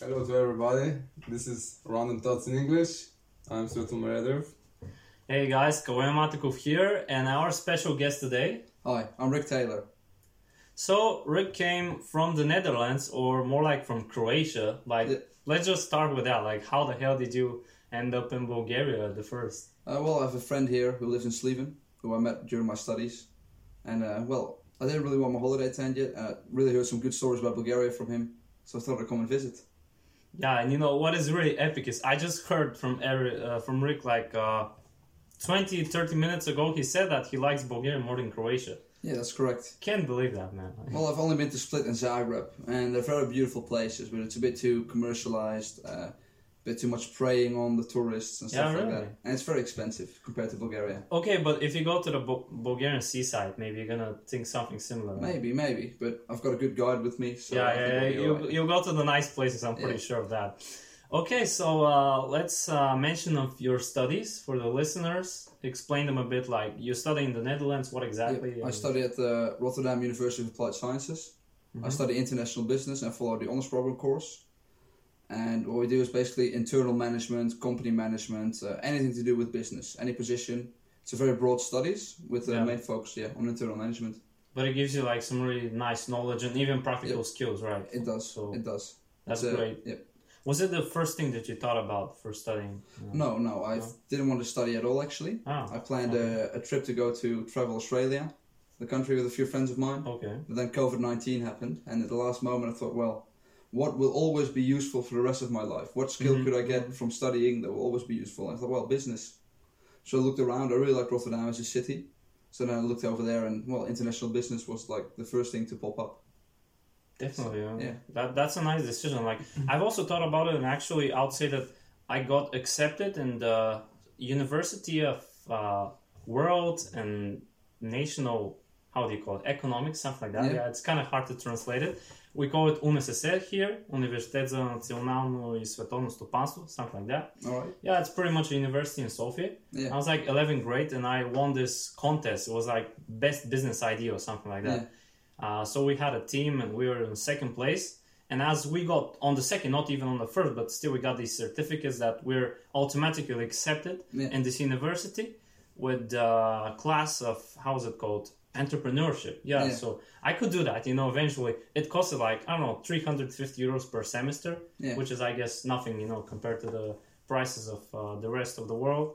Hello to everybody. This is Random Thoughts in English. I'm Svetlomir Edrev. Hey guys, Kaloyan Matekov here, and our special guest today. Hi, I'm Rick Taylor. So Rick came from the Netherlands, or more like from Croatia. Like, Yeah. let's just start with that. Like, how the hell did you end up in Bulgaria at the first? Uh, well, I have a friend here who lives in Sliven, who I met during my studies. And, uh, well, I didn't really want my holiday to end yet. Uh, really heard some good stories about Bulgaria from him, so I thought I'd come and visit. Yeah, and you know what is really epic is I just heard from Eric, uh, from Rick like uh, 20, 30 minutes ago. He said that he likes Bulgaria more than Croatia. Yeah, that's correct. Can't believe that, man. Well, I've only been to Split and Zagreb, and they're very beautiful places, but it's a bit too commercialized, uh, bit too much preying on the tourists and stuff Yeah, like that. And it's very expensive compared to Bulgaria. Okay, but if you go to the Bu- Bulgarian seaside, maybe you're gonna think something similar. right? Maybe, maybe, but I've got a good guide with me, so I yeah, yeah, yeah. You, alright. you go to the nice places. I'm pretty Yeah. sure of that. Okay, so uh, let's uh, mention of your studies for the listeners. Explain them a bit. Like you study in the Netherlands. What exactly? I study at the Rotterdam University of Applied Sciences. I Mhm. study international business and follow the honors program course. And what we do is basically internal management, company management, uh, anything to do with business, any position. It's a very broad studies with the Yeah. main focus, yeah, on internal management. But it gives you like some really nice knowledge and even practical skills, right? It does. So it does. that's It's, uh, great. Yeah. Was it the first thing that you thought about for studying? No, no, I No? didn't want to study at all. Actually, Ah, I planned okay. a, a trip to go to travel Australia, the country with a few friends of mine. okay. But then COVID 19 happened, and at the last moment, I thought, well, what will always be useful for the rest of my life? What skill Mhm. could I get from studying that will always be useful? And I thought, well, business. So I looked around. I really liked Rotterdam as a city. So then I looked over there, and well, international business was like the first thing to pop up. Definitely, yeah. yeah. That that's a nice decision. Like I've also thought about it, and actually, I would say that I got accepted in the University of uh, World and National. How do you call it? Economics, something like that. Yeah. Yeah, it's kind of hard to translate it. We call it UNSSR here, Университет за национално и световно стопанство, something like that. All right. Yeah, it's pretty much a university in Sofia. Yeah. I was like 11th grade and I won this contest. It was like best business idea or something like that. Uh, so we had a team and we were in second place. And as we got on the second, not even on the first, but still we got these certificates that we're automatically accepted Yeah. in this university with a class of, how is it called? Entrepreneurship. Yeah, Yeah. so I could do that, you know, eventually. It costed like, I don't know, 350 euros per semester, Yeah. which is, I guess, nothing, you know, compared to the prices of uh, the rest of the world.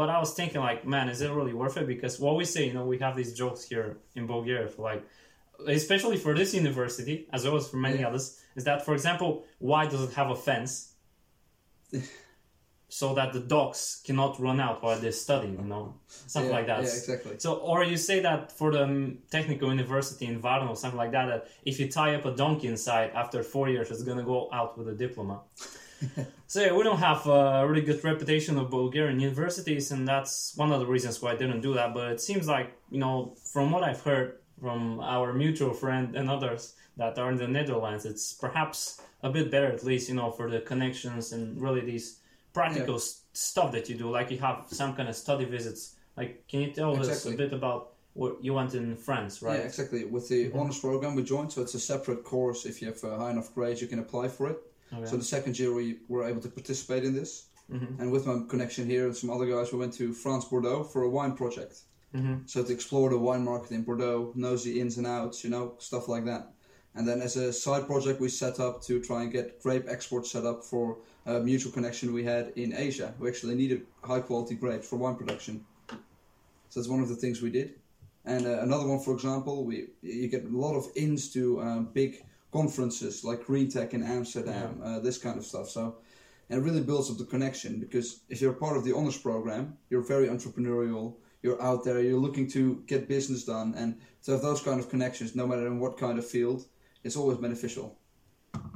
But I was thinking, like, man, is it really worth it? Because what we say, you know, we have these jokes here in Bulgaria for like, especially for this university, as well as for many Yeah. others, is that, for example, why does it have a fence? so that the dogs cannot run out while they're studying, you know, something yeah, like that. Yeah, exactly. So, or you say that for the um, technical university in Varna or something like that, that if you tie up a donkey inside after four years, it's gonna go out with a diploma. so yeah, we don't have a really good reputation of Bulgarian universities, and that's one of the reasons why I didn't do that. But it seems like you know, from what I've heard from our mutual friend and others that are in the Netherlands, it's perhaps a bit better, at least you know, for the connections and really these practical s stuff that you do. Like you have some kind of study visits. Like, can you tell us a bit about what you went in France, right? Yeah, exactly. With the Mhm. honors program we joined, so it's a separate course. If you have a high enough grades, you can apply for it. Okay. So the second year we were able to participate in this. Mhm. And with my connection here and some other guys, we went to France Bordeaux for a wine project. Mhm. So to explore the wine market in Bordeaux, knows the ins and outs, you know, stuff like that. And then as a side project, we set up to try and get grape export set up for a mutual connection we had in Asia. We actually needed high quality grapes for wine production. So that's one of the things we did. And uh, another one, for example, we you get a lot of ins to um, big conferences like Green Tech in Amsterdam, uh, this kind of stuff. So and it really builds up the connection because if you're part of the honors program, you're very entrepreneurial. You're out there. You're looking to get business done, and to have those kind of connections, no matter in what kind of field, it's always beneficial.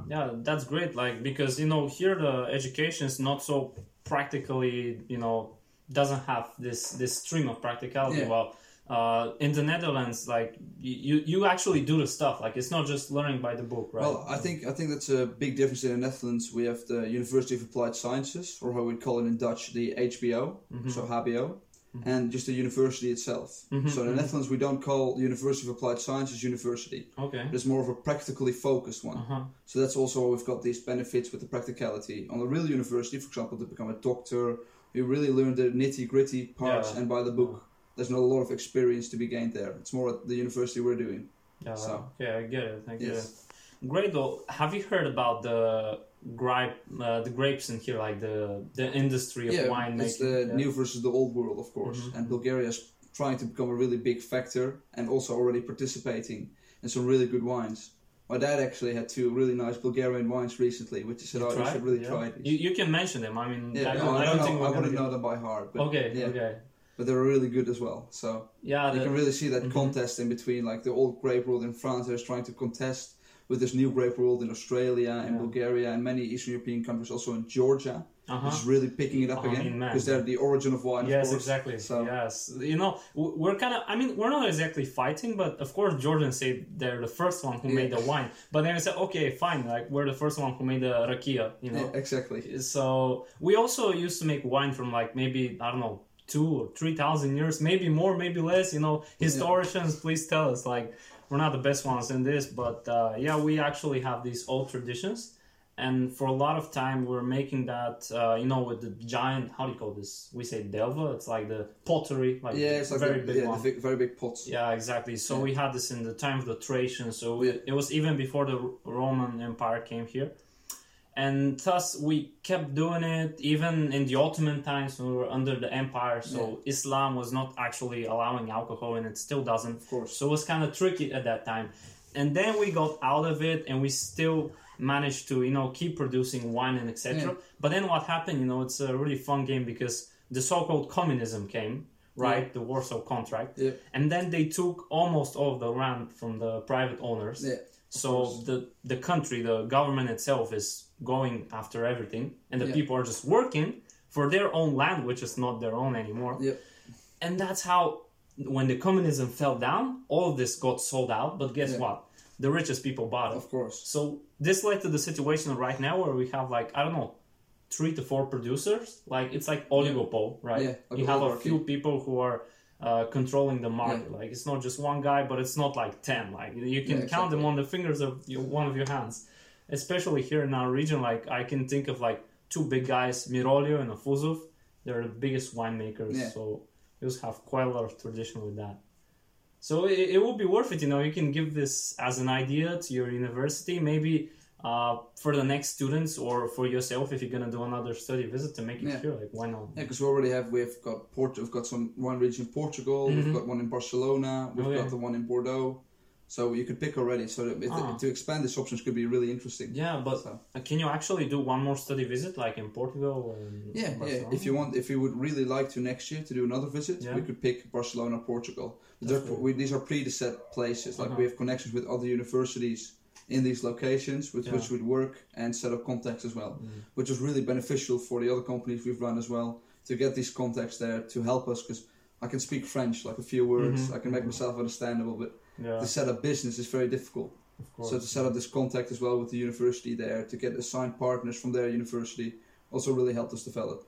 Yeah, that's great. Like because you know here the education is not so practically, you know, doesn't have this this stream of practicality. Yeah. Well, uh, in the Netherlands, like you you actually do the stuff. Like it's not just learning by the book, right? Well, I think I think that's a big difference in the Netherlands. We have the University of Applied Sciences, or how we call it in Dutch, the HBO, Mhm. so HBO. And just the university itself. Mhm, So in the mhm. Netherlands, we don't call University of Applied Sciences university. Okay. It's more of a practically focused one. Uh huh. So that's also why we've got these benefits with the practicality. On a real university, for example, to become a doctor, you really learn the nitty gritty parts, Yeah. and by the book, there's not a lot of experience to be gained there. It's more at the university we're doing. Yeah. So- Yeah, I get it. I get Yes. it. Great though. Have you heard about the gripe, uh, the grapes in here, like the the industry of yeah, wine it's making? the yeah. new versus the old world, of course. Mhm. And Bulgaria is trying to become a really big factor, and also already participating in some really good wines. My dad actually had two really nice Bulgarian wines recently, which he said, You "Oh, you should really Yeah. try these." You, you can mention them. I mean, yeah, I no, don't, I, I don't know. I wouldn't know them by heart, but Okay. yeah, Okay. but they were really good as well. So Yeah. you the- can really see that Mhm. contest in between, like the old grape world in France is trying to contest with this new grape world in Australia and Yeah. Bulgaria and many Eastern European countries, also in Georgia, uh-huh. really picking it up I again because they're the origin of wine. Yes, course. exactly. So Yes, you know, we're kind of. I mean, we're not exactly fighting, but of course, Jordan said they're the first one who Yeah. made the wine. But then we said, okay, fine, like we're the first one who made the rakia. You know, yeah, exactly. so we also used to make wine from like maybe I don't know two or three thousand years, maybe more, maybe less. You know, historians, please tell us. Like we're not the best ones in this, but uh, yeah, we actually have these old traditions, and for a lot of time we're making that. Uh, you know, with the giant. How do you call this? We say delva. It's like the pottery, like Yeah, it's like very the, big yeah, one. big, very big pots. Yeah, exactly. So Yeah. we had this in the time of the Thracians. So Yeah. it was even before the Roman Empire came here, and thus we kept doing it even in the Ottoman times when we were under the empire. So Islam was not actually allowing alcohol, and it still doesn't. Of course. So it was kind of tricky at that time. And then we got out of it, and we still managed to you know keep producing wine and etc. Yeah. But then what happened? You know, it's a really fun game because the so-called communism came. Right, the Warsaw Contract, Yeah. and then they took almost all of the land from the private owners. Yeah. So the the country, the government itself is going after everything, and the Yeah. people are just working for their own land, which is not their own anymore. Yeah. And that's how, when the communism fell down, all of this got sold out. But guess Yeah. what? The richest people bought it. Of course. So this led to the situation right now where we have like I don't know, three to four producers. Like it's like oligopoly, right? Yeah, like you have a few people who are uh, controlling the market. Like it's not just one guy, but it's not like ten. Like you can Yeah, count them on the fingers of your, one of your hands. Especially here in our region, like I can think of like two big guys, Miroglio and Afuzov. They're the biggest winemakers, Yeah. so we also have quite a lot of tradition with that. So it, it will be worth it, you know. You can give this as an idea to your university, maybe uh, for the next students or for yourself if you're gonna do another study visit to make it Yeah. here. Like why not? Yeah, because we already have we've got Port, we've got some wine region in Portugal, Mhm. we've got one in Barcelona, we've Oh, yeah. got the one in Bordeaux. So you could pick already. So Ah. to expand these options could be really interesting. Yeah, but So, can you actually do one more study visit like in Portugal? Yeah, yeah. If you want, if you would really like to next year to do another visit, Yeah. we could pick Barcelona, Portugal. We, these are pre-set places. Like Uh-huh. we have connections with other universities in these locations with which Yeah. we'd work and set up contacts as well, Mm. which is really beneficial for the other companies we've run as well to get these contacts there to help us because I can speak French like a few words, Mhm. I can make myself understandable, but Yeah, to set up business is very difficult. of course. So to set up this contact as well with the university there, to get assigned partners from their university, also really helped us develop.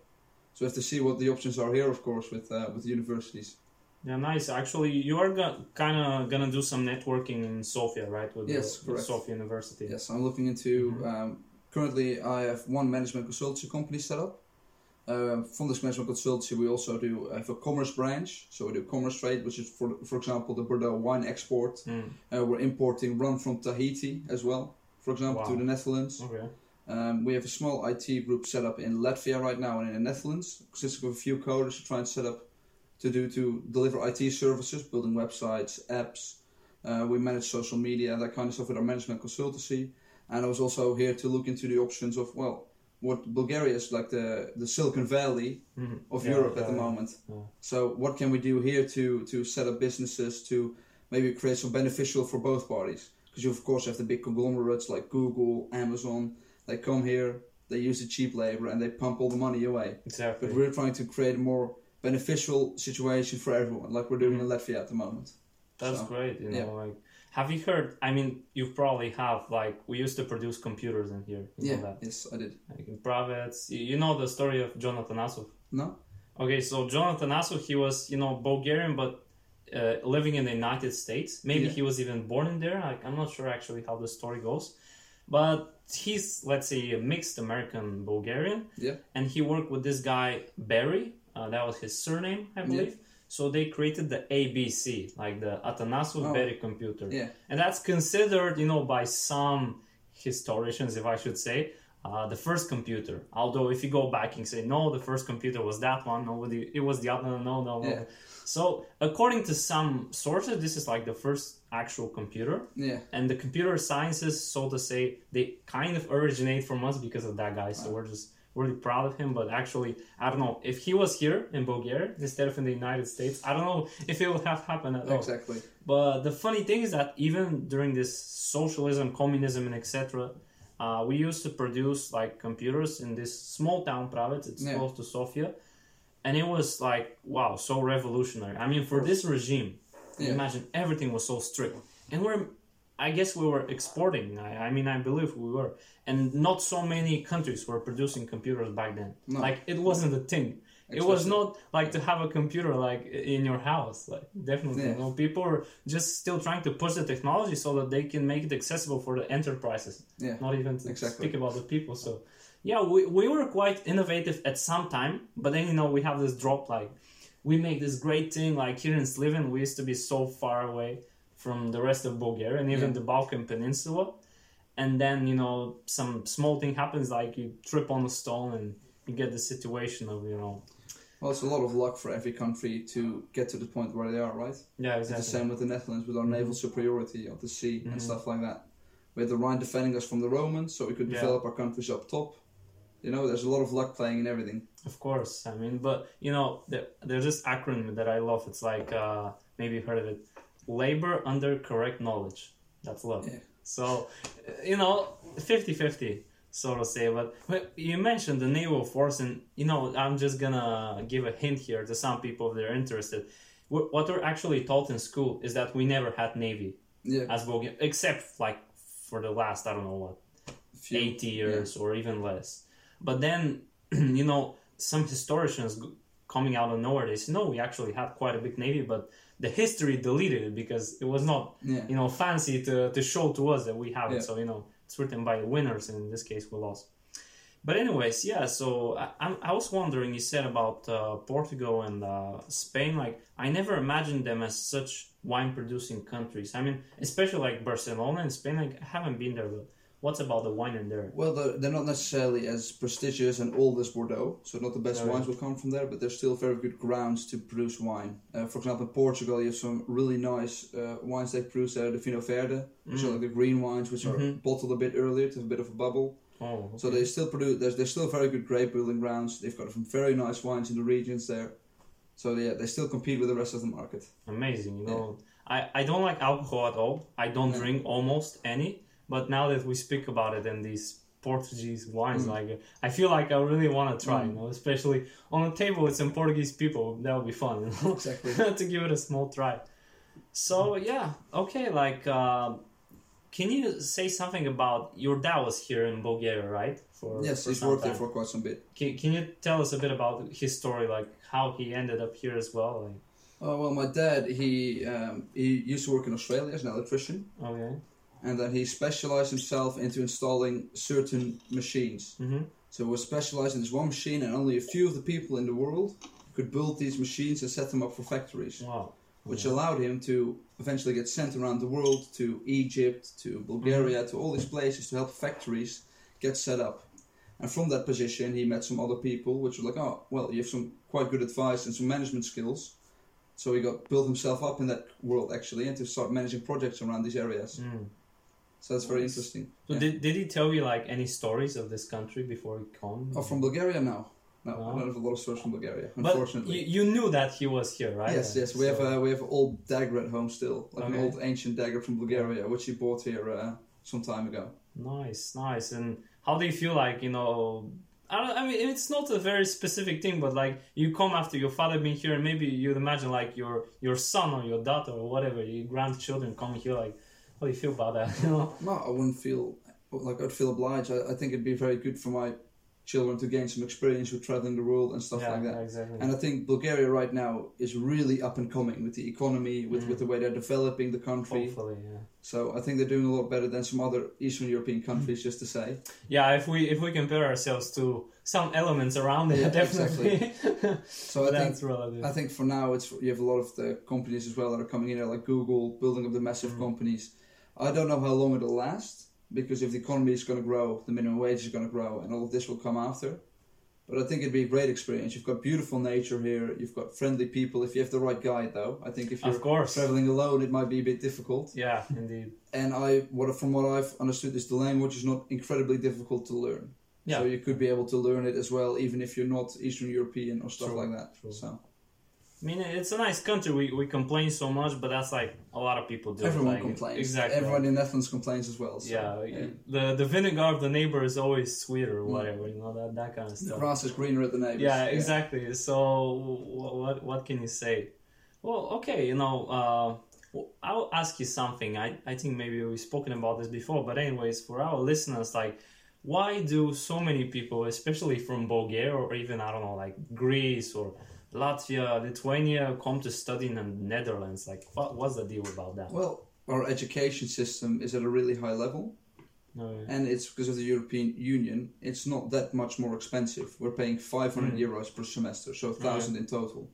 So we have to see what the options are here, of course, with uh, with the universities. Yeah, nice. Actually, you are go- kind of gonna do some networking in Sofia, right? With Yes, the, with correct. Sofia University. Yes, I'm looking into. Mhm. Um, currently, I have one management consultancy company set up. From this management consultancy, we also do have a commerce branch. So we do commerce trade, which is for for example the Bordeaux wine export. Mm, Uh, we're importing rum from Tahiti as well, for example, to the Netherlands. okay. Um, we have a small IT group set up in Latvia right now and in the Netherlands, consisting of a few coders to try and set up to do to deliver IT services, building websites, apps. Uh, we manage social media, that kind of stuff with our management consultancy. And I was also here to look into the options of well, what Bulgaria is like the the Silicon Valley Mhm. of Yeah, Europe at the moment. So what can we do here to to set up businesses to maybe create some beneficial for both parties? Because you of course have the big conglomerates like Google, Amazon. They come here, they use the cheap labor, and they pump all the money away. Exactly. But we're trying to create a more beneficial situation for everyone, like we're doing in Latvia at the moment. That's So, great. You know, yeah. like, have you heard? I mean, you probably have. Like, we used to produce computers in here. You Yeah, know that. yes, I did. Like in Pravets. You know the story of Jonathan Asov. No, Okay, so Jonathan Atanasoff, he was, you know, Bulgarian, but uh, living in the United States. Maybe Yeah. he was even born in there. Like, I'm not sure actually how the story goes. But he's, let's say, a mixed American Bulgarian. Yeah. And he worked with this guy, Berry. Uh, that was his surname, I believe. So they created the ABC, like the Atanasoff Oh. Berry computer. Yeah. And that's considered, you know, by some historians, if I should say, uh, the first computer. Although if you go back and say no, the first computer was that one, nobody, it was the other. No, no, no. Yeah. So according to some sources, this is like the first actual computer, Yeah. and the computer sciences, so to say, they kind of originate from us because of that guy. So we're just really proud of him. But actually, I don't know if he was here in Bulgaria instead of in the United States. I don't know if it would have happened at all. Exactly. But the funny thing is that even during this socialism, communism, and etc., uh, we used to produce like computers in this small town, Pravets. It's Yeah. close to Sofia, and it was like wow, so revolutionary. I mean, for this regime, Yeah. imagine everything was so strict, and we're. I guess we were exporting. I, I mean, I believe we were, and not so many countries were producing computers back then. No. Like it wasn't a thing. It was not like to have a computer like in your house. Like definitely, Yeah. no. People are just still trying to push the technology so that they can make it accessible for the enterprises. Yeah. Not even to Exactly. speak about the people. So yeah, we, we were quite innovative at some time, but then you know we have this drop like we make this great thing like here in Sliven we used to be so far away from the rest of Bulgaria and even Yeah. the Balkan Peninsula. And then, you know, some small thing happens like you trip on a stone and you get the situation of, you know, Well, it's a lot of luck for every country to get to the point where they are, right? yeah, It's the exactly. same with the Netherlands with our naval superiority of the sea and stuff like that. We had the Rhine defending us from the Romans, so we could Yeah. develop our countries up top. You know, there's a lot of luck playing in everything. Of course, I mean, but you know, there, there's this acronym that I love. It's like uh, maybe you've heard of it: labor under correct knowledge. That's love. Yeah. So, you know, 50-50, so to say. But, you mentioned the naval force, and you know, I'm just gonna give a hint here to some people if they're interested. What we're actually taught in school is that we never had navy Yeah, as Bulgaria, except like for the last I don't know what few- 80 years or even less. But then, you know, some historians coming out of nowhere, they say, no, we actually had quite a big navy, but the history deleted it because it was not, Yeah. you know, fancy to, to show to us that we have Yeah. it. So, you know, it's written by the winners, and in this case, we lost. But anyways, yeah. So I, I'm, was wondering. You said about uh, Portugal and uh, Spain. Like I never imagined them as such wine-producing countries. I mean, especially like Barcelona and Spain. Like I haven't been there, but what's about the wine in there? Well, they're, they're not necessarily as prestigious and old as Bordeaux, so not the best yeah. wines will come from there, but there's still very good grounds to produce wine. Uh, for example, in Portugal, you have some really nice uh, wines they produce there, the Vinho Verde, which Mm. are like the green wines, which are Mhm. bottled a bit earlier to have a bit of a bubble. Oh, So they still produce. There's, there's still very good grape building grounds. They've got some very nice wines in the regions there. So yeah, they still compete with the rest of the market. amazing. You know, I, I don't like alcohol at all. I don't No. drink almost any. But now that we speak about it and these Portuguese wines, Mm. like I feel like I really want to try. Mm. You know, especially on a table with some Portuguese people. That would be fun. You know? Exactly. to give it a small try. So yeah, okay. Like, uh, can you say something about your dad was here in Bulgaria, right? For yes, for he's worked there for quite some bit. Can, can you tell us a bit about his story, like how he ended up here as well? Like, Oh well, my dad he um, he used to work in Australia as an electrician, okay. And then he specialized himself into installing certain machines. Mm-hmm. So he was specialized in this one machine, and only a few of the people in the world could build these machines and set them up for factories, Wow. which allowed him to eventually get sent around the world to Egypt, to Bulgaria, to all these places to help factories get set up. And from that position, he met some other people, which were like, oh, well, you have some quite good advice and some management skills. So he got built himself up in that world actually, and to start managing projects around these areas. Mm. So that's very interesting. So Yeah. did, did he tell you like any stories of this country before he came? Oh, from Bulgaria? No, no, No? I don't have a lot of stories from Bulgaria, but unfortunately. you, you knew that he was here, right? Yes, yes, we have a we have an old dagger at home still, like Okay. an old ancient dagger from Bulgaria, which he bought here uh, some time ago. Nice, nice. And how do you feel like, you know, I, don't, I mean, it's not a very specific thing, but like you come after your father being here, and maybe you'd imagine like your your son or your daughter or whatever, your grandchildren coming here, like, how do you feel about that? You know? No, I wouldn't feel like I'd feel obliged. I, I think it'd be very good for my children to gain some experience with traveling the world and stuff yeah, like that. exactly. And I think Bulgaria right now is really up and coming with the economy, with, Mm. with the way they're developing the country. Hopefully, yeah. So I think they're doing a lot better than some other Eastern European countries, just to say. Yeah, if we if we compare ourselves to some elements around it, Yeah, definitely. So I think relative. I think for now it's you have a lot of the companies as well that are coming in there, like Google, building up the massive Mhm. companies. I don't know how long it'll last because if the economy is going to grow, the minimum wage is going to grow, and all of this will come after. But I think it'd be a great experience. You've got beautiful nature here. You've got friendly people. If you have the right guide, though, I think if of you're course. traveling alone, it might be a bit difficult. Yeah, indeed. And I, what from what I've understood, is the language is not incredibly difficult to learn. Yeah. So you could be able to learn it as well, even if you're not Eastern European or stuff True, like that. true. So I mean, it's a nice country. We, we complain so much, but that's like a lot of people do. everyone like, complains. Exactly. Everyone in Netherlands complains as well. So, yeah, the the vinegar of the neighbor is always sweeter, or Mm. whatever. You know that that kind of stuff. The grass is greener at the neighbors. Yeah, exactly. So wh- what what can you say? Well, okay, you know, uh, I'll ask you something. I I think maybe we've spoken about this before, but anyways, for our listeners, like, why do so many people, especially from Bulgaria or even I don't know, like Greece or Latvia, Lithuania, come to study in the Netherlands? Like, what what's the deal about that? Well, our education system is at a really high level, No, and it's because of the European Union. It's not that much more expensive. We're paying 500 Mm. euros per semester, so a thousand in total.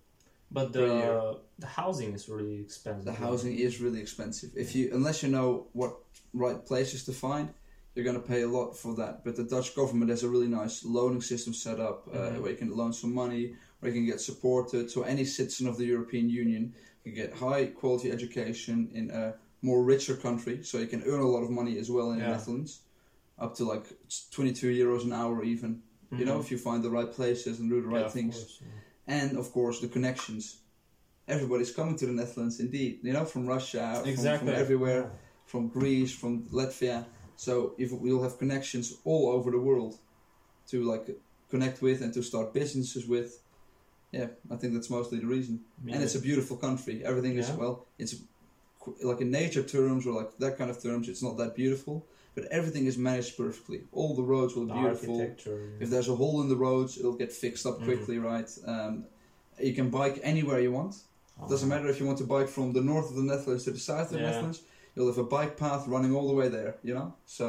but the the housing is really expensive. The housing is really expensive. If you, unless you know what right places to find, you're going to pay a lot for that. But the Dutch government has a really nice loaning system set up uh, Mhm. where you can loan some money, you can get supported. So any citizen of the European Union can get high quality education in a more richer country. So you can earn a lot of money as well in the Netherlands, up to like 22 euros an hour even. You know, Mhm. if you find the right places and do the right Yeah, things course, yeah. and of course the connections. Everybody's coming to the Netherlands, indeed. You know, from Russia, from, Exactly. from everywhere, from Greece, from Latvia. So if we'll have connections all over the world to like connect with and to start businesses with. Yeah, I think that's mostly the reason. And it's a beautiful country. Everything is Yeah. well. It's like in nature terms or like that kind of terms. It's not that beautiful, but everything is managed perfectly. All the roads will The be beautiful. architecture. yeah. If there's a hole in the roads, it'll get fixed up Mhm. quickly, right? Um, you can bike anywhere you want. Oh, Doesn't matter if you want to bike from the north of the Netherlands to the south of the Yeah. Netherlands. You'll have a bike path running all the way there. You know, so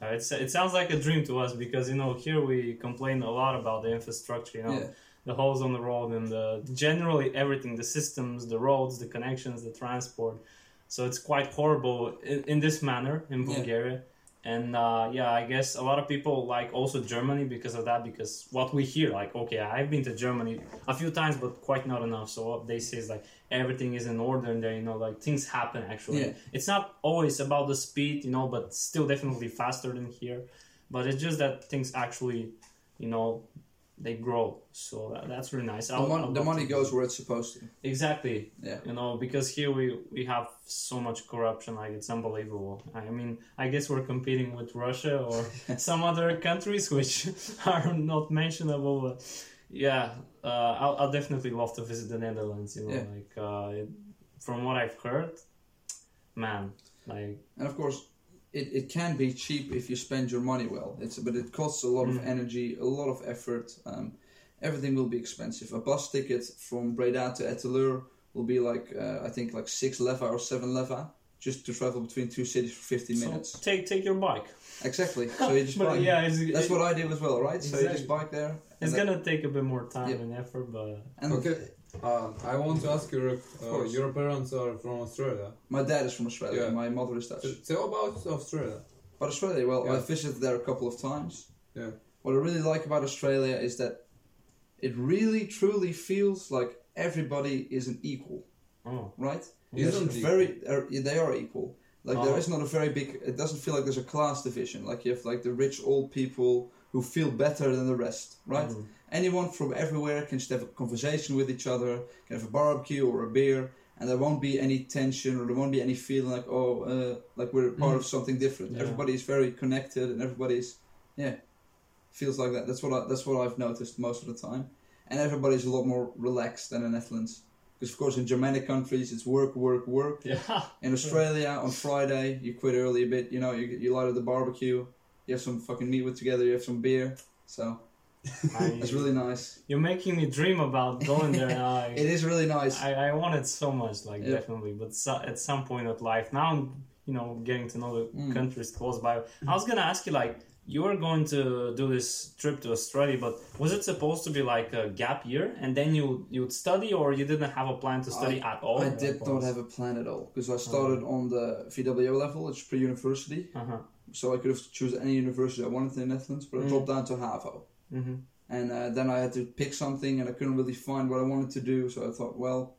Uh, It's, it sounds like a dream to us because you know here we complain a lot about the infrastructure, you know, yeah, the holes on the road and the generally everything, the systems, the roads, the connections, the transport. So it's quite horrible in, in this manner in Yeah. Bulgaria. And uh, yeah, I guess a lot of people like also Germany because of that. Because what we hear, like, okay, I've been to Germany a few times, but quite not enough. So what they say is like everything is in order and there, you know, like things happen actually. Yeah. It's not always about the speed, you know, but still definitely faster than here. But it's just that things actually, you know, they grow. So that, that's really nice. the, I'll- mon- I'll the money to- goes where it's supposed to. Exactly. Yeah, You know, because here we we have so much corruption, like it's unbelievable. I mean, I guess we're competing with Russia or some other countries which are not mentionable. But yeah, uh, I'll, I'll definitely love to visit the Netherlands. You know, Yeah. like uh, it, from what I've heard, man, like and of course. It, it can be cheap if you spend your money well. It's but it costs a lot of Mm. energy, a lot of effort. Um, everything will be expensive. A bus ticket from Breda to Etten-Leur will be like uh, I think like six leva or seven leva just to travel between two cities for fifteen so minutes. take take your bike. Exactly. So you just bike. yeah, it's, That's it- what I do as well, right? So you just bike there. it's that- gonna take a bit more time Yep. and effort, but And Okay. Uh, I want to ask you, uh, course. your parents are from Australia. My dad is from Australia. Yeah. My mother is Dutch. So Tell about Australia. But Australia, well, Yeah. I visited there a couple of times. Yeah. What I really like about Australia is that it really, truly feels like everybody is an equal, oh, right? Isn't It's it? very, uh, they are equal. Like there Oh. is not a very big. It doesn't feel like there's a class division. Like you have like the rich old people who feel better than the rest, right? mhm. Anyone from everywhere can just have a conversation with each other, can have a barbecue or a beer, and there won't be any tension or there won't be any feeling like oh, uh, like we're part of something different. Yeah. Everybody is very connected, and everybody's yeah, feels like that. That's what I, that's what I've noticed most of the time, and everybody's a lot more relaxed than in Netherlands. Because of course in Germanic countries it's work, work, work. yeah. In Australia on Friday you quit early a bit. You know you you light up the barbecue, you have some fucking meat with together, you have some beer. So it's really nice. you're making me dream about going there. I, It is really nice. I, I want it so much, like Yeah. definitely. But so, at some point of life, now I'm, you know, getting to know the Mm. countries close by. I was gonna ask you, like, you were going to do this trip to Australia, but was it supposed to be like a gap year, and then you you'd study, or you didn't have a plan to study at all? I did not have a plan at all because I started on the VWO level, it's pre-university, Uh-huh. so I could have choose any university I wanted in the Netherlands, but I Mm. dropped down to HAVO. Hmm And uh, then I had to pick something, and I couldn't really find what I wanted to do. So I thought, well,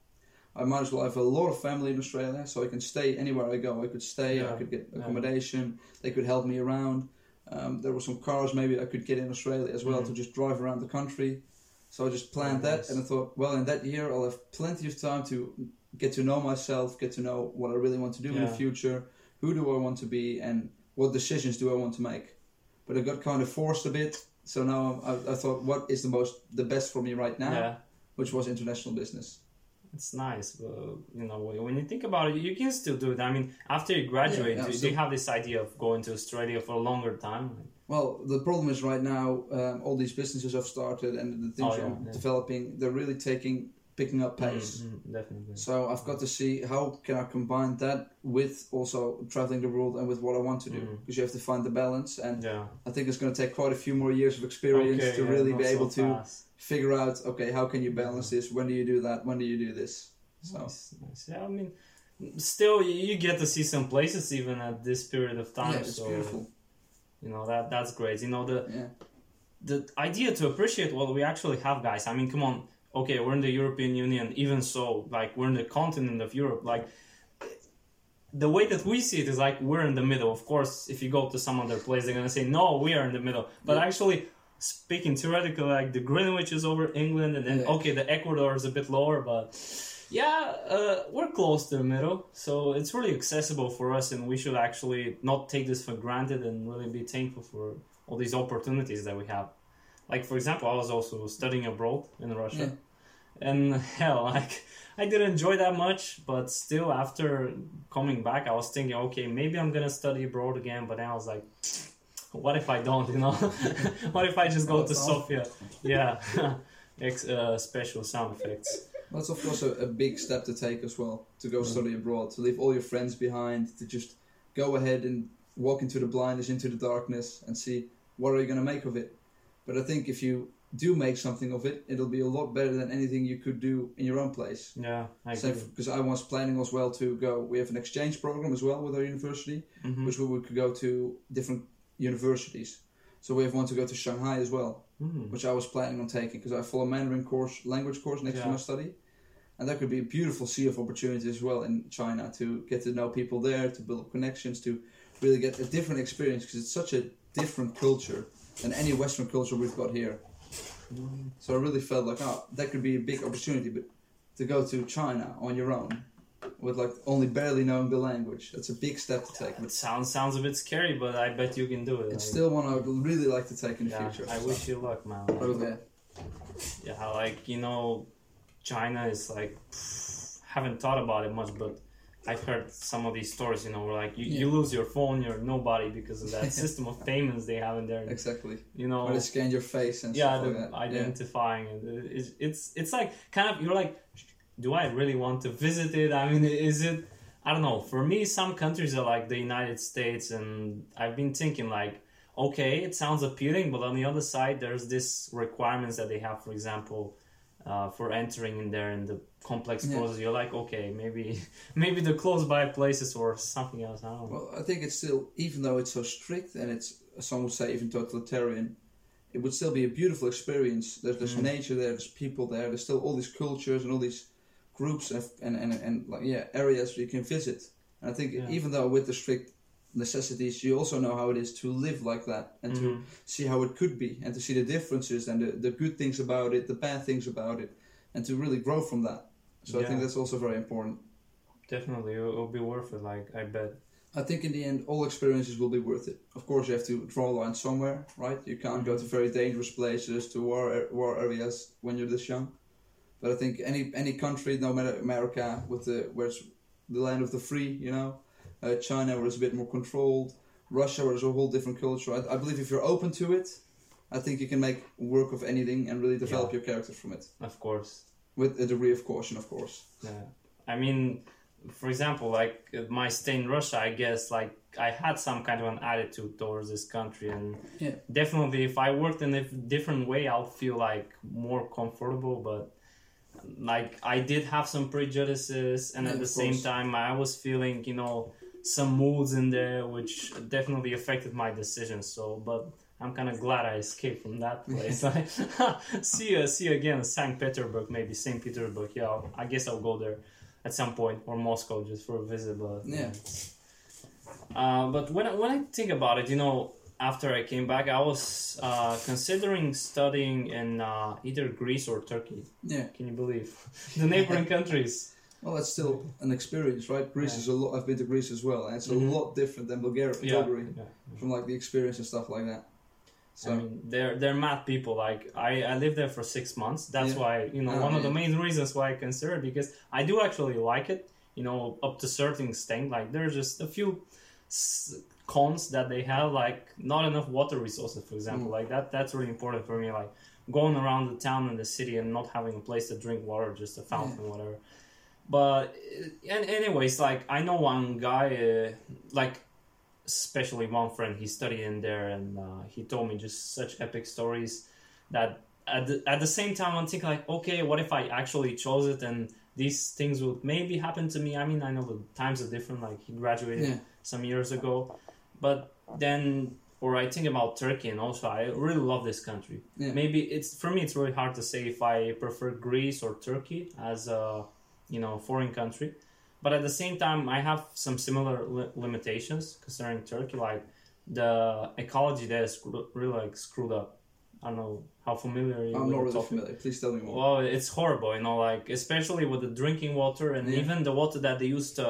I might as well have a lot of family in Australia, so I can stay anywhere I go. I could stay, I could get yeah. accommodation. They could help me around. Um, there were some cars maybe I could get in Australia as well Mhm. to just drive around the country. So I just planned Very that, and I thought, well, in that year I'll have plenty of time to get to know myself, get to know what I really want to do in the future, who do I want to be, and what decisions do I want to make. But I got kind of forced a bit. So now I, I thought, what is the most, the best for me right now, Yeah. which was international business. It's nice, but you know when you think about it, you can still do it. I mean, after you graduate, Yeah, do, yeah, do you have this idea of going to Australia for a longer time? Well, the problem is right now, um, all these businesses have started and the things Oh, yeah, yeah. developing, they're really taking, picking up pace. Mm, mm, definitely. So I've got to see how can I combine that with also traveling the world and with what I want to do Mm. because you have to find the balance and yeah. I think it's going to take quite a few more years of experience Okay, to yeah, really be so able to figure out okay how can you balance this when do you do that when do you do this so Nice, nice. Yeah, I mean, still you get to see some places even at this period of time. yeah it's so beautiful you know that that's great. You know the the idea to appreciate what we actually have, guys. I mean, come on. Okay, we're in the European Union. Even so, like we're in the continent of Europe. Like the way that we see it is like we're in the middle. Of course, if you go to some other place, they're gonna say no, we are in the middle. But Yeah. actually, speaking theoretically, like the Greenwich is over England, and then Yeah. okay, the Ecuador is a bit lower, but yeah, uh, we're close to the middle. So it's really accessible for us, and we should actually not take this for granted and really be thankful for all these opportunities that we have. Like for example, I was also studying abroad in Russia, and hell, like I didn't enjoy that much. But still, after coming back, I was thinking, okay, maybe I'm gonna study abroad again. But then I was like, what if I don't? You know, what if I just go Oh, to. Sofia? Yeah, Ex- uh, special sound effects. That's of course a, a big step to take as well to go study abroad, to leave all your friends behind, to just go ahead and walk into the blindness, into the darkness, and see what are you going to make of it. But I think if you do make something of it, it'll be a lot better than anything you could do in your own place. Yeah, I agree. Because I was planning as well to go. We have an exchange program as well with our university, Mhm. which we would could go to different universities. So we have one to go to Shanghai as well Mm. which I was planning on taking because I follow Mandarin course, language course next to my study, and that could be a beautiful sea of opportunities as well in China to get to know people there, to build connections, to really get a different experience because it's such a different culture than any Western culture we've got here. So I really felt like, oh, that could be a big opportunity, but to go to China on your own with like only barely knowing the language, that's a big step to take. It sounds sounds a bit scary, but I bet you can do it. it's Like, still one I would really like to take in the yeah, future. I so. wish you luck, man. Okay. Yeah, like you know, China is like haven't thought about it much, but I've heard some of these stories. You know, where like you, you lose your phone, you're nobody because of that system of payments they have in there. Exactly. You know, Where they scan your face and yeah, stuff like that. Yeah. identifying it. It's, it's it's like kind of you're like, do I really want to visit it? I mean, is it? I don't know. For me, some countries are like the United States, and I've been thinking like, okay, it sounds appealing, but on the other side, there's this requirements that they have. For example, uh, for entering in there in the complex Yeah. process, you're like, okay, maybe maybe the close by places or something else. I don't know. Well, I think it's still, even though it's so strict and it's, some would say even totalitarian, it would still be a beautiful experience. There's, there's Mm. nature there, there's people there, there's still all these cultures and all these groups and, and, and, and like, yeah, areas you can visit. And I think Yeah. even though with the strict necessities, you also know how it is to live like that and to Mhm. see how it could be and to see the differences and the, the good things about it, the bad things about it, and to really grow from that. So I think that's also very important. Definitely, it'll, it'll be worth it. Like I bet. I think in the end, all experiences will be worth it. Of course, you have to draw a line somewhere, right? You can't go to very dangerous places, to war war areas when you're this young. But I think any any country, no matter America, with the where it's the land of the free, you know, uh, China where it's a bit more controlled, Russia where it's a whole different culture. I, I believe if you're open to it, I think you can make work of anything and really develop Yeah. your character from it Of course. with a degree of caution, of course. Yeah. I mean, for example, like uh, my stay in Russia, I guess like I had some kind of an attitude towards this country, and Yeah. definitely if I worked in a different way, I'll feel like more comfortable. But like I did have some prejudices, and Yeah, at the same time, I was feeling you know some moods in there which definitely affected my decision. So, but. I'm kind of glad I escaped from that place. see you, see you again, Saint Petersburg, maybe Saint Petersburg. Yeah, I'll- I guess I'll go there at some point, or Moscow just for a visit. But Yeah. Uh, but when I, when I think about it, you know, after I came back, I was uh, considering studying in uh, either Greece or Turkey. Yeah. Can you believe the neighboring countries? Well, that's still an experience, right? Greece Yeah. is a lot. I've been to Greece as well, and it's a Mhm. lot different than Bulgaria, Yeah, Bulgaria yeah. from like the experience and stuff like that. So I mean, they're they're mad people. Like I, I lived there for six months. That's why you know Oh, one of the main reasons why I consider it because I do actually like it. You know, up to certain extent. Like there's just a few cons that they have, like not enough water resources, for example. Mm. Like that that's really important for me. Like going around the town and the city and not having a place to drink water, just a fountain, whatever. But and anyways, like I know one guy, uh, like especially one friend, he studied in there, and uh, he told me just such epic stories that at the, at the same time I'm thinking like, okay, what if I actually chose it and these things would maybe happen to me? I mean, I know the times are different. Like he graduated Yeah. some years ago, but then. Or I think about Turkey, and also I really love this country. Yeah. Maybe it's for me. It's really hard to say if I prefer Greece or Turkey as a you know foreign country but at the same time i have some similar li- limitations concerning turkey like the ecology there is really like screwed up i don't know how familiar you I'm not really topic. familiar. Please tell me more. well it's horrible you know like especially with the drinking water and Yeah. even the water that they use to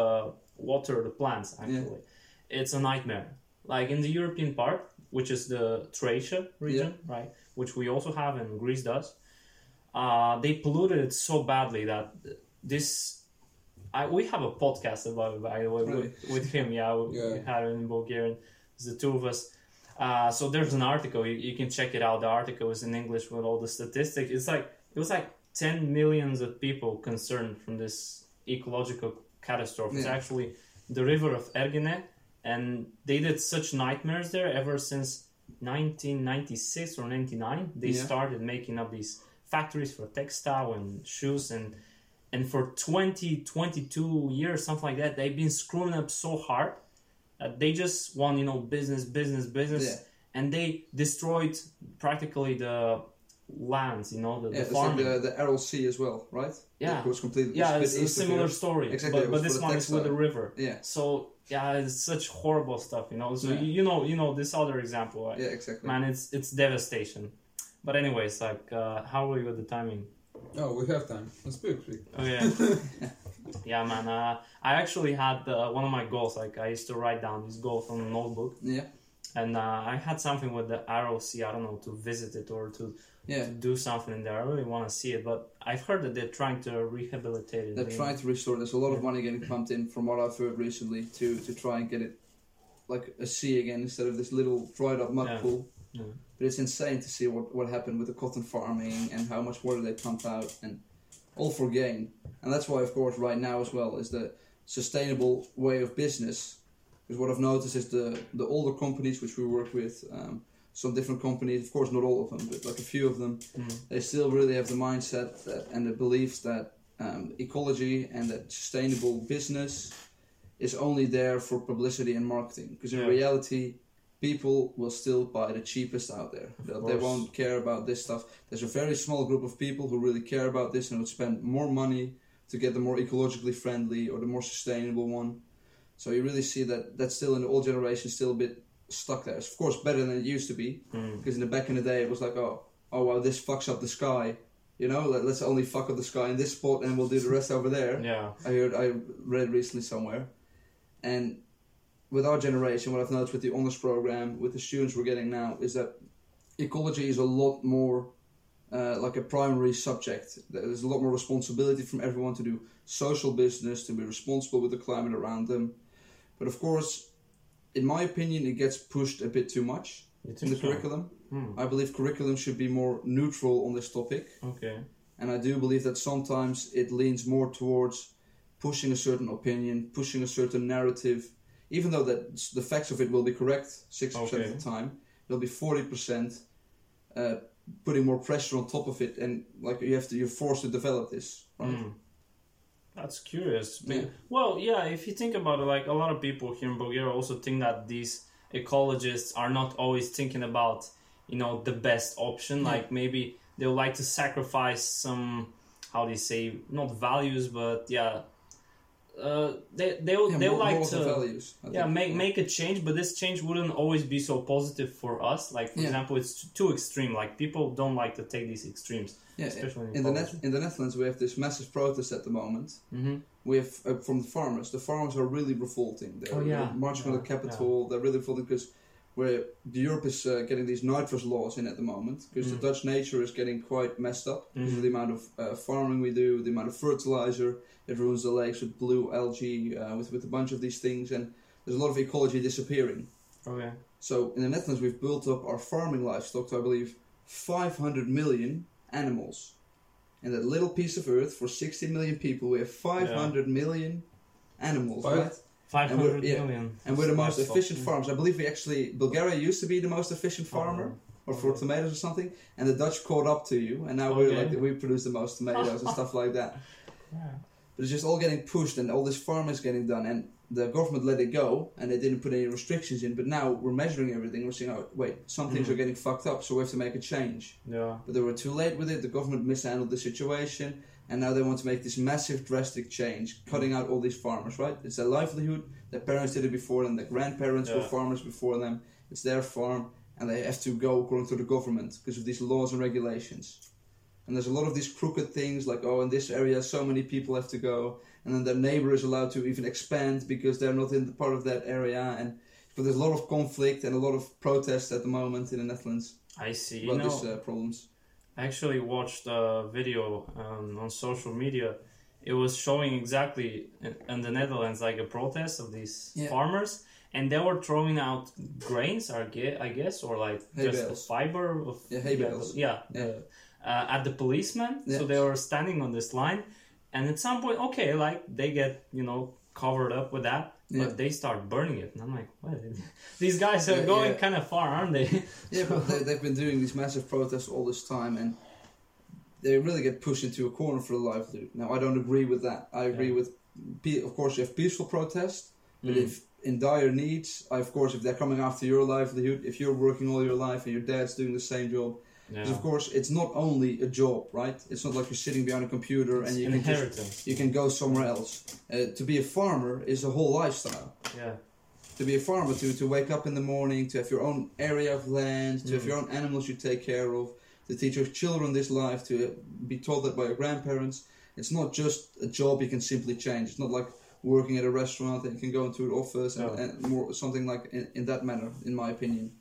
water the plants actually it's a nightmare like in the european part which is the Thracia region right which we also have and greece does uh, they polluted it so badly that this I, we have a podcast about it by the way Really? with, with him yeah we, we had it in bulgarian it's the two of us. Uh, so there's an article you, you can check it out the article is in english with all the statistics. It's like it was like 10 millions of people concerned from this ecological catastrophe. It's actually the river of ergene and they did such nightmares there ever since 1996 or 99 they Yeah. started making up these factories for textile and shoes and and for 20 22 years something like that they've been screwing up so hard that they just want you know business business business Yeah. and they destroyed practically the lands you know the, yeah, the it's like the, the Aral Sea as well, right? Yeah. That was completely. yeah it's a similar story Exactly, but, but this the one is with the river Yeah. so yeah it's such horrible stuff you know so Yeah. you, you know you know this other example right? Yeah, exactly. man it's it's devastation but anyways like uh, how are we with the timing Oh, we have time. Let's speak. quick. Oh yeah, yeah, man. Uh, I actually had uh, one of my goals. Like I used to write down these goals on a notebook, Yeah, and uh, I had something with the ROC. I don't know to visit it or to, yeah. to do something in there. I really want to see it, but I've heard that they're trying to rehabilitate it. They're you trying to restore. There's a lot of money getting pumped in, from what I've heard recently, to to try and get it like a sea again instead of this little dried up mud Yeah. pool. Yeah. But it's insane to see what what happened with the cotton farming and how much water they pump out, and all for gain. And that's why, of course, right now as well is the sustainable way of business. Because what I've noticed is the the older companies which we work with. Um, some different companies, of course, not all of them, but like a few of them, Mhm. they still really have the mindset that, and the beliefs that um, ecology and that sustainable business is only there for publicity and marketing. Because in Yeah. reality, people will still buy the cheapest out there. They course. won't care about this stuff. There's a very small group of people who really care about this and would spend more money to get the more ecologically friendly or the more sustainable one. So you really see that that's still in the old generation, still a bit stuck there. It's of course better than it used to be. Mm. Because in the back in the day, it was like, oh, oh wow, this fucks up the sky. You know, Let, let's only fuck up the sky in this spot, and we'll do the rest over there. Yeah, I heard, I read recently somewhere, and with our generation, what I've noticed with the honors program, with the students we're getting now, is that ecology is a lot more uh, like a primary subject. There's a lot more responsibility from everyone to do social business, to be responsible with the climate around them. But of course, in my opinion, it gets pushed a bit too much. In the so? curriculum. Hmm. I believe curriculum should be more neutral on this topic, Okay. and I do believe that sometimes it leans more towards pushing a certain opinion, pushing a certain narrative, even though that the facts of it will be correct sixty percent Okay. of the time. It'll be forty percent uh, putting more pressure on top of it, and like you have to, you're forced to develop this, right? Hmm. That's curious. Yeah. Well, yeah, if you think about it, like a lot of people here in Bulgaria also think that these ecologists are not always thinking about, you know, the best option. Yeah. Like maybe they'll like to sacrifice some, how do you say, not values, but yeah, uh, they they'll Yeah, they'll like more to values. Yeah make make a change but this change wouldn't always be so positive for us like for Yeah. example it's too extreme like people don't like to take these extremes Yeah, especially in in the. Net- in the Netherlands, we have this massive protest at the moment. mm-hmm. We have uh, from the farmers. The farmers are really revolting. They're, Oh, yeah. marching on the capital. They're really revolting because where the Europe is uh, getting these nitrous laws in at the moment because Mm. the Dutch nature is getting quite messed up because Mhm. of the amount of uh, farming we do, the amount of fertilizer. It ruins the lakes with blue algae, uh, with with a bunch of these things, and there's a lot of ecology disappearing. okay So in the Netherlands, we've built up our farming livestock to, I believe, 500 million animals. In that little piece of earth, for 60 million people, we have 500 million animals, Five? right? 500 yeah, million. And we're the most efficient farmers. I believe we actually, Bulgaria used to be the most efficient farmer, or for Okay. tomatoes or something, and the Dutch caught up to you, and now we're like, we produce the most tomatoes and stuff like that. Yeah. But it's just all getting pushed, and all this farming is getting done, and the government let it go, and they didn't put any restrictions in. But now we're measuring everything. We're saying, oh, wait, some things Mhm. are getting fucked up, so we have to make a change. Yeah. But they were too late with it. The government mishandled the situation, and now they want to make this massive, drastic change, cutting out all these farmers. Right? It's their livelihood. Their parents did it before them. Their grandparents were farmers before them. It's their farm, and they have to go according to the government because of these laws and regulations. And there's a lot of these crooked things like, oh, in this area, so many people have to go, and then their neighbor is allowed to even expand because they're not in the part of that area, and but there's a lot of conflict and a lot of protests at the moment in the Netherlands I see. You about know, these uh, problems. I actually watched a video um, on social media. It was showing exactly in, in the Netherlands like a protest of these Yeah. farmers, and they were throwing out grains, I gue- I guess, or like Hay just bales. the fiber of Yeah, hay bales. yeah, Yeah. the- uh, at the policeman. Yeah. So they were standing on this line, and at some point, okay, like they get you know covered up with that. Yeah. But they start burning it, and I'm like, what? These guys are Yeah, going yeah. kind of far, aren't they? Yeah, but they, they've been doing these massive protests all this time, and they really get pushed into a corner for the livelihood. Now, I don't agree with that. I agree with, of course, you have peaceful protest, but Mm. if in dire needs, I, of course, if they're coming after your livelihood, if you're working all your life and your dad's doing the same job, because Yeah. of course, it's not only a job, right? It's not like you're sitting behind a computer It's and you can just, you can go somewhere else. Uh, to be a farmer is a whole lifestyle. Yeah. to be a farmer, to, to wake up in the morning, to have your own area of land, to have Mm. your own animals you take care of, to teach your children this life, to be taught that by your grandparents. It's not just a job you can simply change. It's not like working at a restaurant that you can go into an office and, and more something like in, in that manner, in my opinion.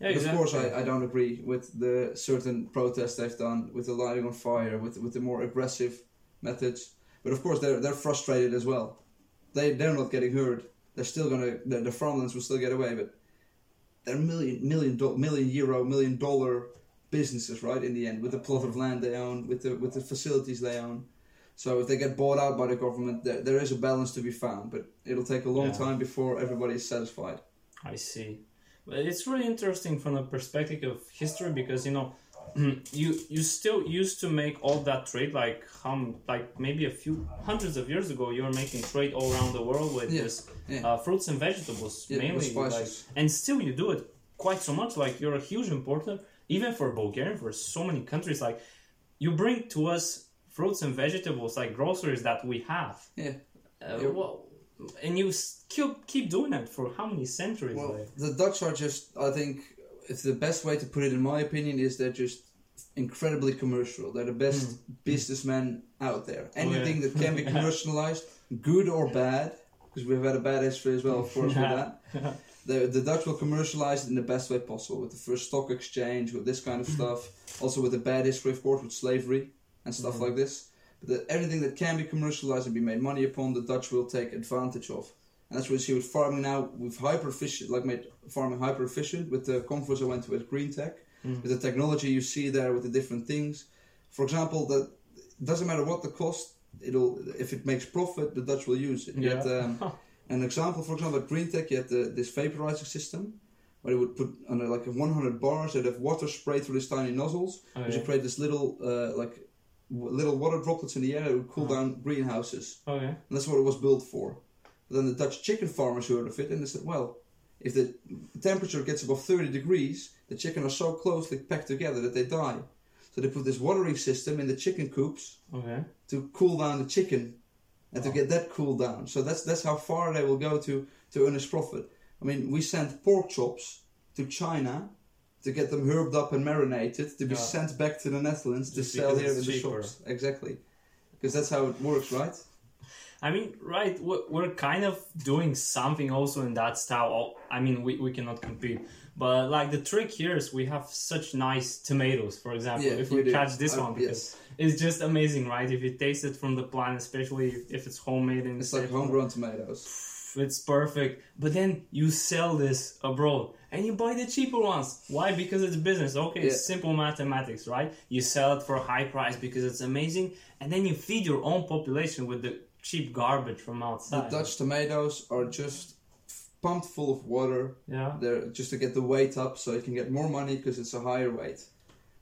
Yeah, exactly. Of course, I, I don't agree with the certain protests they've done with the lighting on fire, with with the more aggressive methods. But of course, they're they're frustrated as well. They they're not getting heard. They're still gonna the, the farmlands will still get away, but they're million million do, million euro million dollar businesses, right? In the end, with the plot of land they own, with the with the facilities they own. So if they get bought out by the government, there, there is a balance to be found, but it'll take a long Yeah. time before everybody is satisfied. I see. But it's really interesting from the perspective of history because you know you you still used to make all that trade like um like maybe a few hundreds of years ago you were making trade all around the world with Yeah, this yeah. uh, fruits and vegetables Yeah, mainly like, and still you do it quite so much like you're a huge importer even for Bulgaria for so many countries like you bring to us fruits and vegetables like groceries that we have Yeah. uh, well, and you keep keep doing that for how many centuries Well, like? the Dutch are just, I think, if the best way to put it, in my opinion, is they're just incredibly commercial. They're the best hmm. Hmm. businessmen out there. Oh, Anything that can be commercialized, good or bad, because we've had a bad history as well, of course, Yeah. with that. The, the Dutch will commercialize it in the best way possible, with the first stock exchange, with this kind of hmm. stuff. Also with the bad history, of course, with slavery and stuff like this. The, everything that can be commercialized and be made money upon, the Dutch will take advantage of. And that's what you see with farming now. We've hyper efficient, like made farming hyper efficient with the conference I went to at Green Tech. Mm. With the technology you see there with the different things. For example, that doesn't matter what the cost. It'll if it makes profit, the Dutch will use it. Yeah. had, um, an example, for example, at Green Tech, you had the, this vaporizer system where they would put under like 100 bars that have water sprayed through these tiny nozzles. Oh, Which yeah. would create this little uh, like little water droplets in the air that would cool Uh-huh. down greenhouses. Okay. And that's what it was built for. But then the Dutch chicken farmers heard of it and they said, well, if the temperature gets above 30 degrees, the chicken are so closely packed together that they die. So they put this watering system in the chicken coops Okay. to cool down the chicken and to get that cooled down. So that's that's how far they will go to to earn his profit. I mean, we sent pork chops to China to get them herbed up and marinated to be Yeah. sent back to the Netherlands to Just sell here in the cheaper. shops. Exactly, because that's how it works, right? I mean, right, we're, kind of doing something also in that style. I mean, we, we cannot compete. But, like, the trick here is we have such nice tomatoes, for example. yeah, if we do. catch this one, because yes, it's just amazing, right? If you taste it from the plant, especially if it's homemade and it's like homegrown tomatoes. it's perfect. But then you sell this abroad and you buy the cheaper ones. Why? Because it's business. Okay, it's Yeah. simple mathematics, right? You sell it for a high price because it's amazing, and then you feed your own population with the cheap garbage from outside. The. Dutch tomatoes are just pumped full of water. Yeah. They're just to get the weight up so you can get more money because it's a higher weight.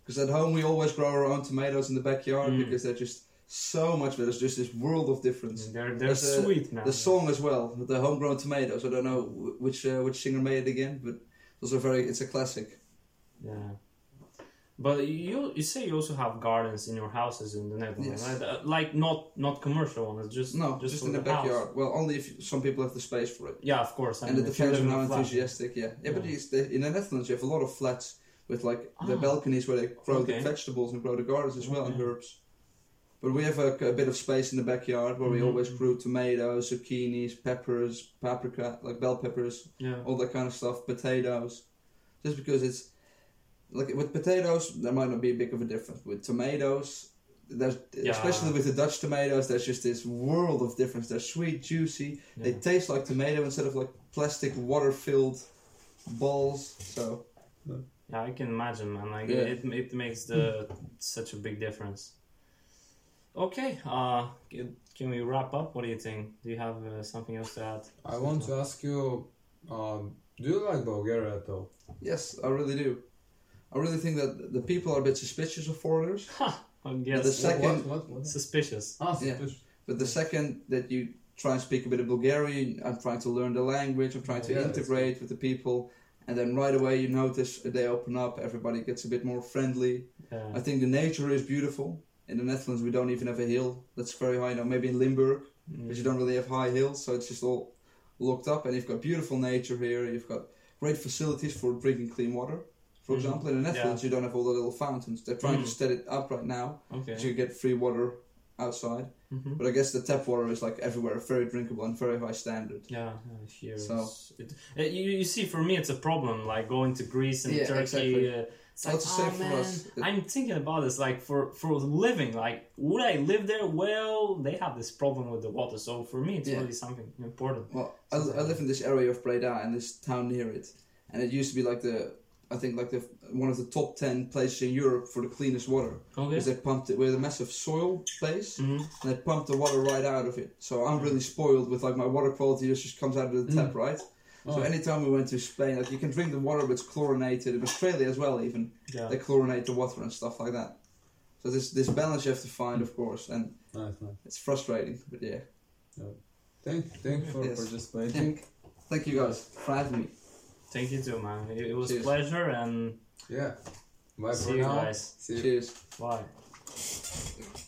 Because at home we always grow our own tomatoes in the backyard Mm. because they're just so much better. There's just this world of difference. They're they're There's a- sweet, man. The song as well, the homegrown tomatoes. I don't know which uh, which singer made it again, but those are very. It's a classic. Yeah. But you you say you also have gardens in your houses in the Netherlands, Yes. right? Uh, like not not commercial ones, just No, just, for in the, house. backyard. Well, only if some people have the space for it, Yeah, of course. I and mean, it depends on how enthusiastic. Yeah, yeah. But Yeah. it's the, in the Netherlands, you have a lot of flats with like the Ah. balconies where they grow Okay. the vegetables and grow the gardens as well and Okay. herbs. But we have a, a bit of space in the backyard where we Mhm. always grew tomatoes, zucchinis, peppers, paprika, like bell peppers, Yeah. all that kind of stuff, potatoes. Just because it's like with potatoes, there might not be a big of a difference. With tomatoes, there's Yeah. especially with the Dutch tomatoes, there's just this world of difference. They're sweet, juicy. They taste like tomato instead of like plastic water-filled balls. So Yeah, I can imagine, man. Like Yeah. it, it makes the such a big difference. Okay, uh, can, can we wrap up? What do you think? Do you have uh, something else to add? I want to ask you, um, do you like Bulgaria at all? yes, I really do. I really think that the people are a bit suspicious of foreigners. Ha! I guess the second- What? What? what? suspicious. Ah, Yeah. But the second that you try and speak a bit of Bulgarian, I'm trying to learn the language, I'm trying to Yeah, that's integrate with the people, and then right away you notice they open up, everybody gets a bit more friendly. Yeah. I think the nature is beautiful. In the Netherlands, we don't even have a hill that's very high now. Maybe in Limburg, Mm. because you don't really have high hills, so it's just all looked up. And you've got beautiful nature here. You've got great facilities for drinking clean water. For Mhm. example, in the Netherlands, you don't have all the little fountains. They're trying to Mm. set it up right now, Okay. so you get free water outside. Mhm. But I guess the tap water is like everywhere, very drinkable and very high standard. Yeah, yeah, here. So- it, uh, you, you see, for me, it's a problem. Like going to Greece and Yeah, Turkey. exactly. Uh, it's Well, like, it's the oh, for man, us. It- I'm thinking about this. Like for for living, like would I live there? Well, they have this problem with the water. So for me, it's Yeah. really something important. Well, I, I live in this area of Breda and this town near it, and it used to be like the, I think like the one of the top ten places in Europe for the cleanest water Okay. because they pumped it with a massive soil place Mhm. and they pumped the water right out of it. So I'm really spoiled with like my water quality just just comes out of the tap, right? So Oh. anytime we went to Spain, like you can drink the water, but it's chlorinated. In Australia as well, even Yeah. they chlorinate the water and stuff like that. So this this balance you have to find, of course, and Nice, nice. it's frustrating, but yeah. Thank, thank you for Yes. participating. Thank you guys for having me. Thank you too, man. It, it was a Cheers. pleasure, and Yeah. Bye see for you now. guys. See you. Cheers. Bye.